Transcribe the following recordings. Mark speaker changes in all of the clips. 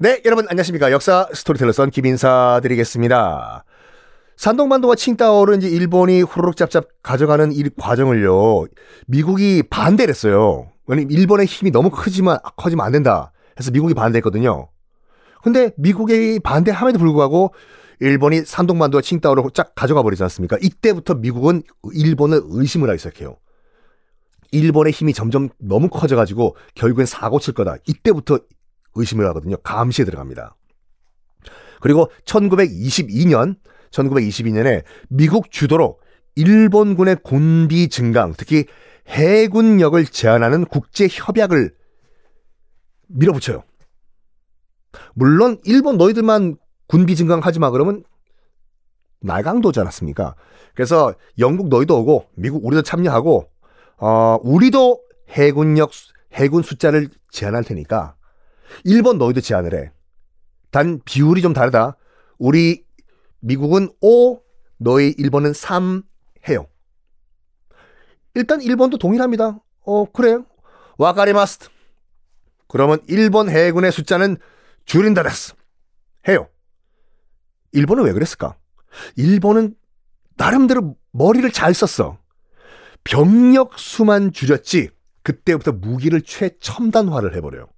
Speaker 1: 네, 여러분 안녕하십니까. 역사 스토리텔러 썬킴 인사 드리겠습니다. 산동반도와 칭다오를 이제 일본이 후루룩 짭짭 가져가는 이 과정을요, 미국이 반대를 했어요. 왜냐면 일본의 힘이 너무 크지만, 커지면 안 된다. 해서 미국이 반대했거든요. 근데 미국이 반대함에도 불구하고 일본이 산동반도와 칭다오를 쫙 가져가 버리지 않습니까? 이때부터 미국은 일본을 의심을 하기 시작해요. 일본의 힘이 점점 너무 커져가지고 결국엔 사고 칠 거다. 이때부터 의심을 하거든요. 감시에 들어갑니다. 그리고 1922년, 1922년에 미국 주도로 일본군의 군비 증강, 특히 해군력을 제한하는 국제 협약을 밀어붙여요. 물론 일본 너희들만 군비 증강하지 마 그러면 날강도지 않았습니까? 그래서 영국 너희도 오고 미국 우리도 참여하고 어 우리도 해군력 해군 숫자를 제한할 테니까 일본 너희도 제한을 해. 단 비율이 좀 다르다. 우리 미국은 5, 너희 일본은 3 해요. 일단 일본도 동일합니다. 어, 그래. 와카리마스. 그러면 일본 해군의 숫자는 줄인다데스. 해요. 일본은 왜 그랬을까? 일본은 나름대로 머리를 잘 썼어. 병력 수만 줄였지. 그때부터 무기를 최첨단화를 해버려요.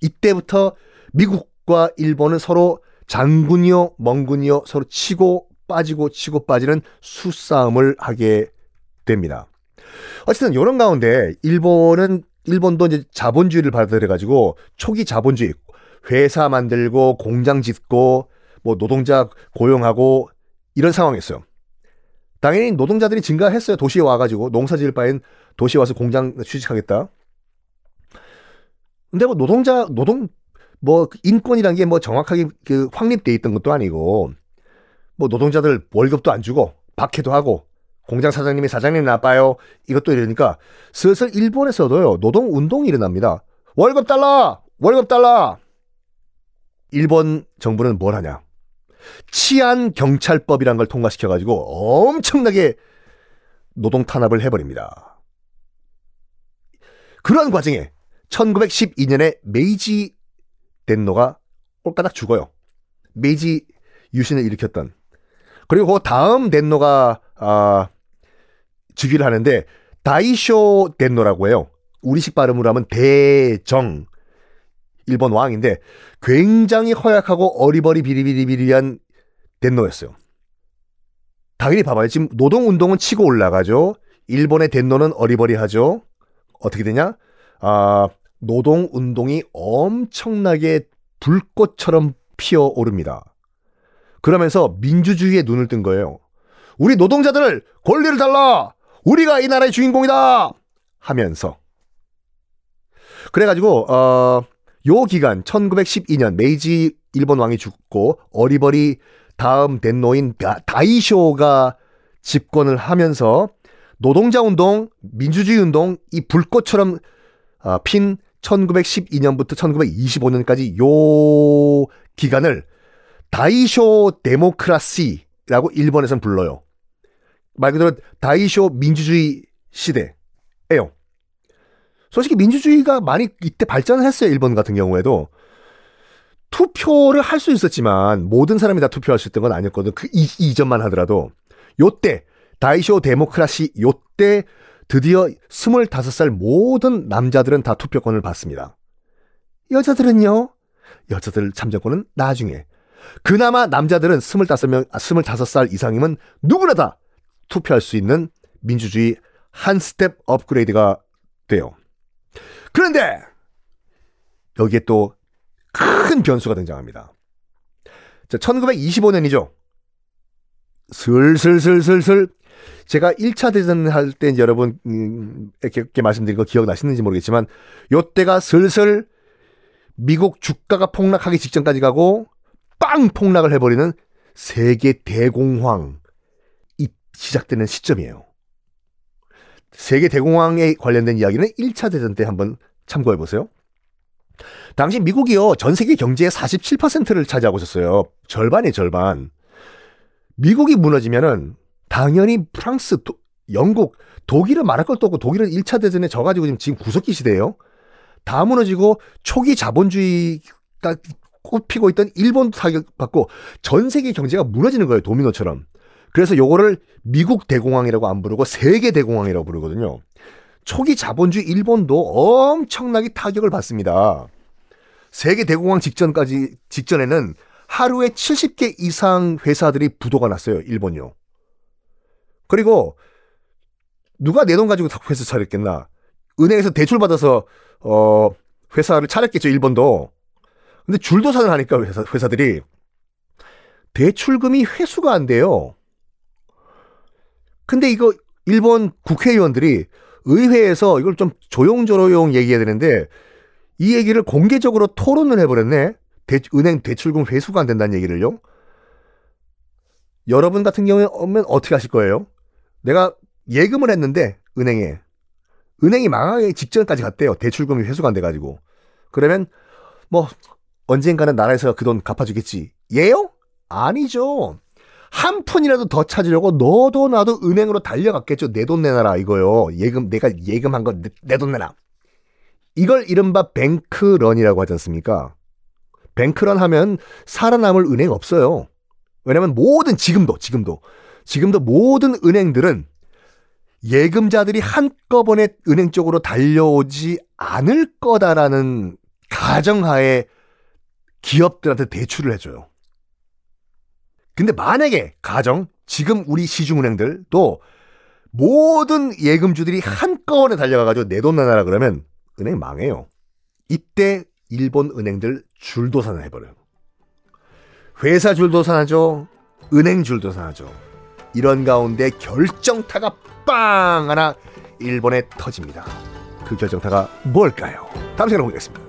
Speaker 1: 이때부터 미국과 일본은 서로 장군이요, 멍군이요 서로 치고 빠지고 치고 빠지는 수싸움을 하게 됩니다. 어쨌든 이런 가운데 일본은 일본도 이제 자본주의를 받아들여 가지고 초기 자본주의 회사 만들고 공장 짓고 뭐 노동자 고용하고 이런 상황이었어요. 당연히 노동자들이 증가했어요. 도시에 와가지고 농사 지을 바엔 도시에 와서 공장 취직하겠다. 근데 뭐 노동자 노동 뭐 인권이란 게 뭐 정확하게 그 확립돼 있던 것도 아니고 뭐 노동자들 월급도 안 주고 박해도 하고 공장 사장님이 사장님 나빠요 이것도 이러니까 슬슬 일본에서도요 노동 운동이 일어납니다. 월급 달라 월급 달라 일본 정부는 뭘 하냐 치안 경찰법이란 걸 통과시켜 가지고 엄청나게 노동 탄압을 해버립니다. 그런 과정에 1912년에 메이지 덴노가 꼴까닥 죽어요. 메이지 유신을 일으켰던. 그리고 그 다음 덴노가 아, 즉위를 하는데 다이쇼 덴노라고 해요. 우리식 발음으로 하면 대정 일본 왕인데 굉장히 허약하고 어리버리 비리비리비리한 덴노였어요. 당연히 봐봐요. 지금 노동운동은 치고 올라가죠. 일본의 덴노는 어리버리하죠. 어떻게 되냐? 아, 노동 운동이 엄청나게 불꽃처럼 피어오릅니다. 그러면서 민주주의에 눈을 뜬 거예요. 우리 노동자들 권리를 달라! 우리가 이 나라의 주인공이다! 하면서. 그래가지고, 어, 요 기간, 1912년 메이지 일본 왕이 죽고 어리버리 다음 덴노인 다이쇼가 집권을 하면서 노동자 운동, 민주주의 운동, 이 불꽃처럼 어, 핀 1912년부터 1925년까지 요 기간을 다이쇼 데모크라시라고 일본에선 불러요. 말 그대로 다이쇼 민주주의 시대예요. 솔직히 민주주의가 많이 이때 발전을 했어요. 일본 같은 경우에도. 투표를 할 수 있었지만 모든 사람이 다 투표할 수 있던 건 아니었거든. 그 이, 이전만 하더라도 요때 다이쇼 데모크라시 요때 드디어 25살 모든 남자들은 다 투표권을 받습니다. 여자들은요? 여자들 참정권은 나중에. 그나마 남자들은 25명, 아, 25살 이상이면 누구나 다 투표할 수 있는 민주주의 한 스텝 업그레이드가 돼요. 그런데 여기에 또 큰 변수가 등장합니다. 자, 1925년이죠. 슬슬슬슬슬 제가 1차 대전 할 때 여러분 음, 이렇게, 말씀드린 거 기억나시는지 모르겠지만 요때가 슬슬 미국 주가가 폭락하기 직전까지 가고 빵 폭락을 해버리는 세계 대공황이 시작되는 시점이에요. 세계 대공황에 관련된 이야기는 1차 대전 때 한번 참고해 보세요. 당시 미국이요 전 세계 경제의 47%를 차지하고 있었어요. 절반의 절반. 미국이 무너지면은 당연히 프랑스, 도, 영국, 독일은 말할 것도 없고 독일은 1차 대전에 져가지고 지금, 지금 구석기 시대예요. 다 무너지고 초기 자본주의가 꼽히고 있던 일본도 타격받고 전 세계 경제가 무너지는 거예요. 도미노처럼. 그래서 요거를 미국 대공황이라고 안 부르고 세계 대공황이라고 부르거든요. 초기 자본주의 일본도 엄청나게 타격을 받습니다. 세계 대공황 직전까지 직전에는 하루에 70개 이상 회사들이 부도가 났어요. 일본이요. 그리고 누가 내 돈 가지고 회사 차렸겠나? 은행에서 대출 받아서 어 회사를 차렸겠죠. 일본도. 근데 줄도산을 하니까 회사 회사들이 대출금이 회수가 안 돼요. 근데 이거 일본 국회의원들이 의회에서 이걸 좀 조용조용 얘기해야 되는데 이 얘기를 공개적으로 토론을 해버렸네. 대, 은행 대출금 회수가 안 된다는 얘기를요. 여러분 같은 경우에 오면 어떻게 하실 거예요? 내가 예금을 했는데 은행에 은행이 망하기 직전까지 갔대요. 대출금이 회수가 안 돼가지고 그러면 뭐 언젠가는 나라에서 그 돈 갚아주겠지. 예요? 아니죠. 한 푼이라도 더 찾으려고 너도 나도 은행으로 달려갔겠죠. 내 돈 내놔라 이거요. 예금 내가 예금한 거 내 돈 내놔. 이걸 이른바 뱅크런이라고 하지 않습니까? 뱅크런 하면 살아남을 은행 없어요. 왜냐면 모든 지금도 지금도 지금도 모든 은행들은 예금자들이 한꺼번에 은행 쪽으로 달려오지 않을 거다라는 가정하에 기업들한테 대출을 해줘요. 근데 만약에 가정 지금 우리 시중은행들도 모든 예금주들이 한꺼번에 달려가가지고 내 돈 내놔라 그러면 은행 망해요. 이때 일본 은행들 줄도산을 해버려요. 회사 줄도산하죠. 은행 줄도산하죠. 이런 가운데 결정타가 빵 하나 일본에 터집니다. 그 결정타가 뭘까요? 다음 시간에 보겠습니다.